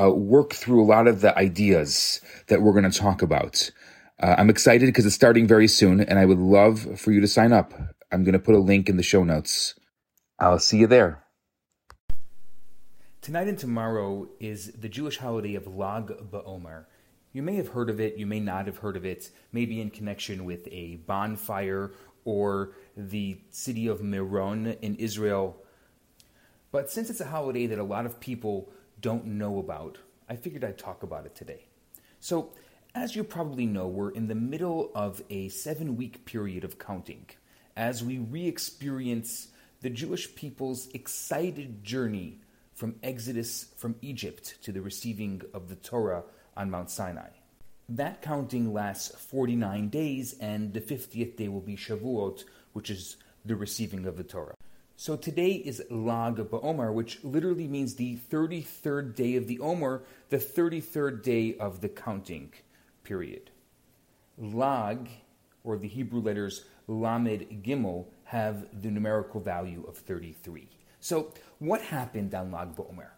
uh, work through a lot of the ideas that we're going to talk about. Uh, I'm excited because it's starting very soon, and I would love for you to sign up. I'm going to put a link in the show notes. I'll see you there. Tonight and tomorrow is the Jewish holiday of Lag BaOmer. You may have heard of it, you may not have heard of it, maybe in connection with a bonfire or the city of Meron in Israel. But since it's a holiday that a lot of people don't know about, I figured I'd talk about it today. So, as you probably know, we're in the middle of a seven week period of counting as we re experience the Jewish people's excited journey from Exodus from Egypt to the receiving of the Torah on Mount Sinai. That counting lasts 49 days, and the 50th day will be Shavuot, which is the receiving of the Torah. So today is Lag BaOmer, which literally means the 33rd day of the Omer, the 33rd day of the counting period. Lag, or the Hebrew letters Lamed Gimel, have the numerical value of 33. So, what happened on Lag BaOmer?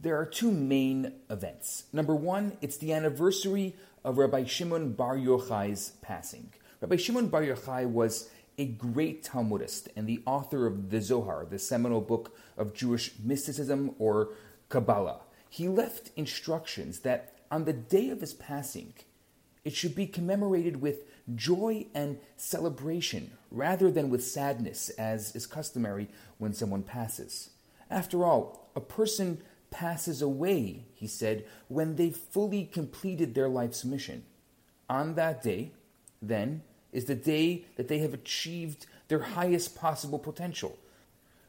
There are two main events. Number one, it's the anniversary of Rabbi Shimon Bar Yochai's passing. Rabbi Shimon Bar Yochai was a great Talmudist and the author of the Zohar, the seminal book of Jewish mysticism or Kabbalah. He left instructions that on the day of his passing, it should be commemorated with joy and celebration rather than with sadness, as is customary when someone passes. After all, a person passes away, he said, when they've fully completed their life's mission. On that day, then, is the day that they have achieved their highest possible potential.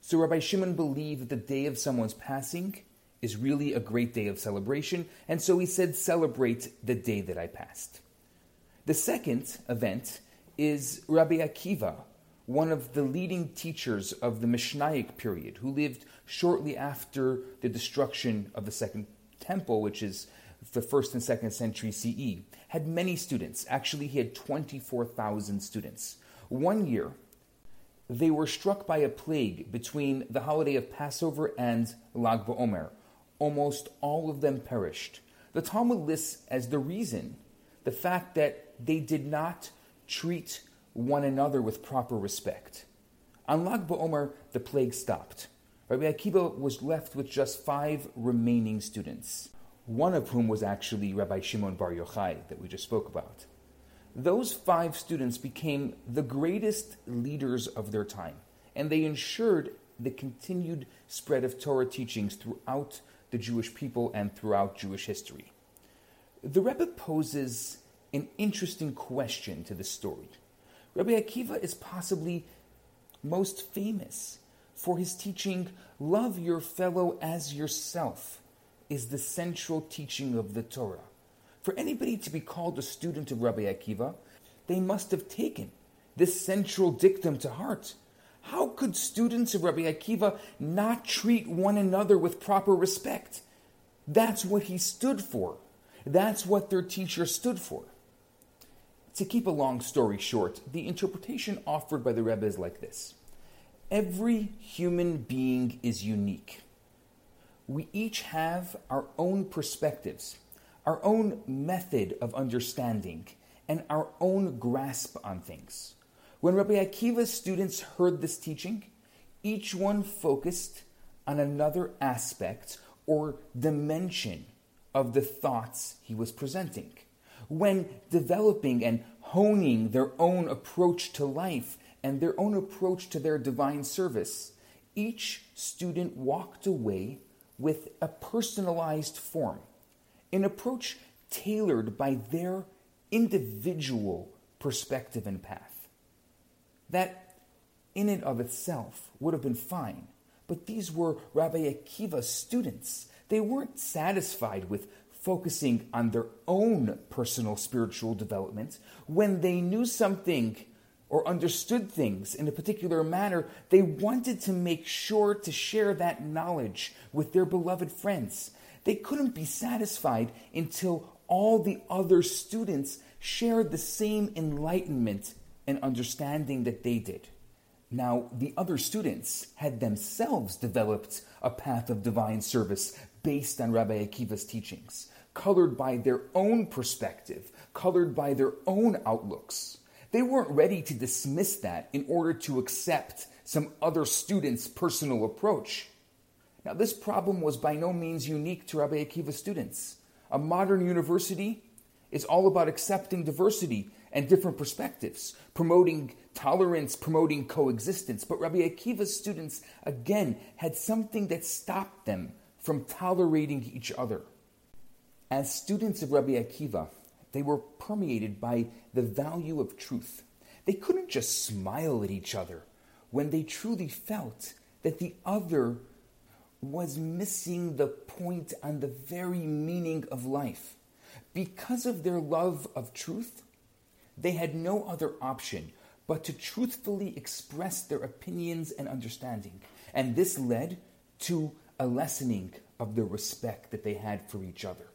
So Rabbi Shimon believed that the day of someone's passing is really a great day of celebration, and so he said, Celebrate the day that I passed. The second event is Rabbi Akiva, one of the leading teachers of the Mishnaic period, who lived shortly after the destruction of the Second Temple, which is the first and second century CE, had many students. Actually, he had 24,000 students. One year, they were struck by a plague between the holiday of Passover and Lag BaOmer. Almost all of them perished. The Talmud lists as the reason the fact that they did not treat one another with proper respect. On Lag BaOmer, the plague stopped. Rabbi Akiva was left with just five remaining students one of whom was actually Rabbi Shimon Bar Yochai that we just spoke about. Those five students became the greatest leaders of their time, and they ensured the continued spread of Torah teachings throughout the Jewish people and throughout Jewish history. The Rebbe poses an interesting question to this story. Rabbi Akiva is possibly most famous for his teaching, Love your fellow as yourself is the central teaching of the Torah. For anybody to be called a student of Rabbi Akiva, they must have taken this central dictum to heart. How could students of Rabbi Akiva not treat one another with proper respect? That's what he stood for. That's what their teacher stood for. To keep a long story short, the interpretation offered by the Rebbe is like this Every human being is unique we each have our own perspectives, our own method of understanding, and our own grasp on things. When Rabbi Akiva's students heard this teaching, each one focused on another aspect or dimension of the thoughts he was presenting. When developing and honing their own approach to life and their own approach to their divine service, each student walked away with a personalized form, an approach tailored by their individual perspective and path. That, in and of itself, would have been fine, but these were Rabbi Akiva's students. They weren't satisfied with focusing on their own personal spiritual development, when they knew something or understood things in a particular manner, they wanted to make sure to share that knowledge with their beloved friends. They couldn't be satisfied until all the other students shared the same enlightenment and understanding that they did. Now, the other students had themselves developed a path of divine service based on Rabbi Akiva's teachings, colored by their own perspective, colored by their own outlooks. They weren't ready to dismiss that in order to accept some other student's personal approach. Now, this problem was by no means unique to Rabbi Akiva students. A modern university is all about accepting diversity and different perspectives, promoting tolerance, promoting coexistence. But Rabbi Akiva's students, again, had something that stopped them from tolerating each other. As students of Rabbi Akiva, they were permeated by the value of truth. They couldn't just smile at each other when they truly felt that the other was missing the point on the very meaning of life. Because of their love of truth, they had no other option but to truthfully express their opinions and understanding. And this led to a lessening of the respect that they had for each other.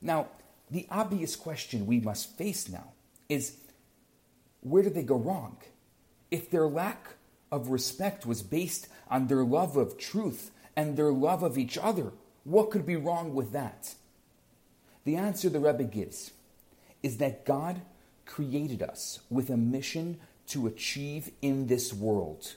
Now, the obvious question we must face now is where did they go wrong? If their lack of respect was based on their love of truth and their love of each other, what could be wrong with that? The answer the Rebbe gives is that God created us with a mission to achieve in this world.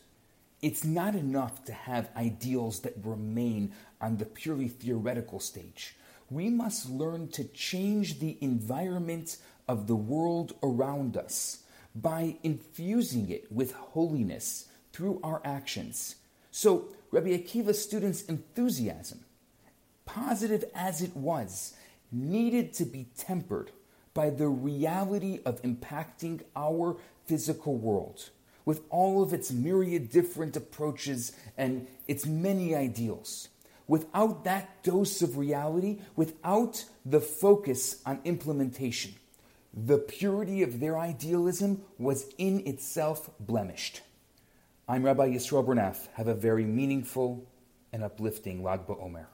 It's not enough to have ideals that remain on the purely theoretical stage. We must learn to change the environment of the world around us by infusing it with holiness through our actions. So, Rabbi Akiva's students' enthusiasm, positive as it was, needed to be tempered by the reality of impacting our physical world with all of its myriad different approaches and its many ideals. Without that dose of reality, without the focus on implementation, the purity of their idealism was in itself blemished. I'm Rabbi Yisroel Bernath. Have a very meaningful and uplifting Lag BaOmer.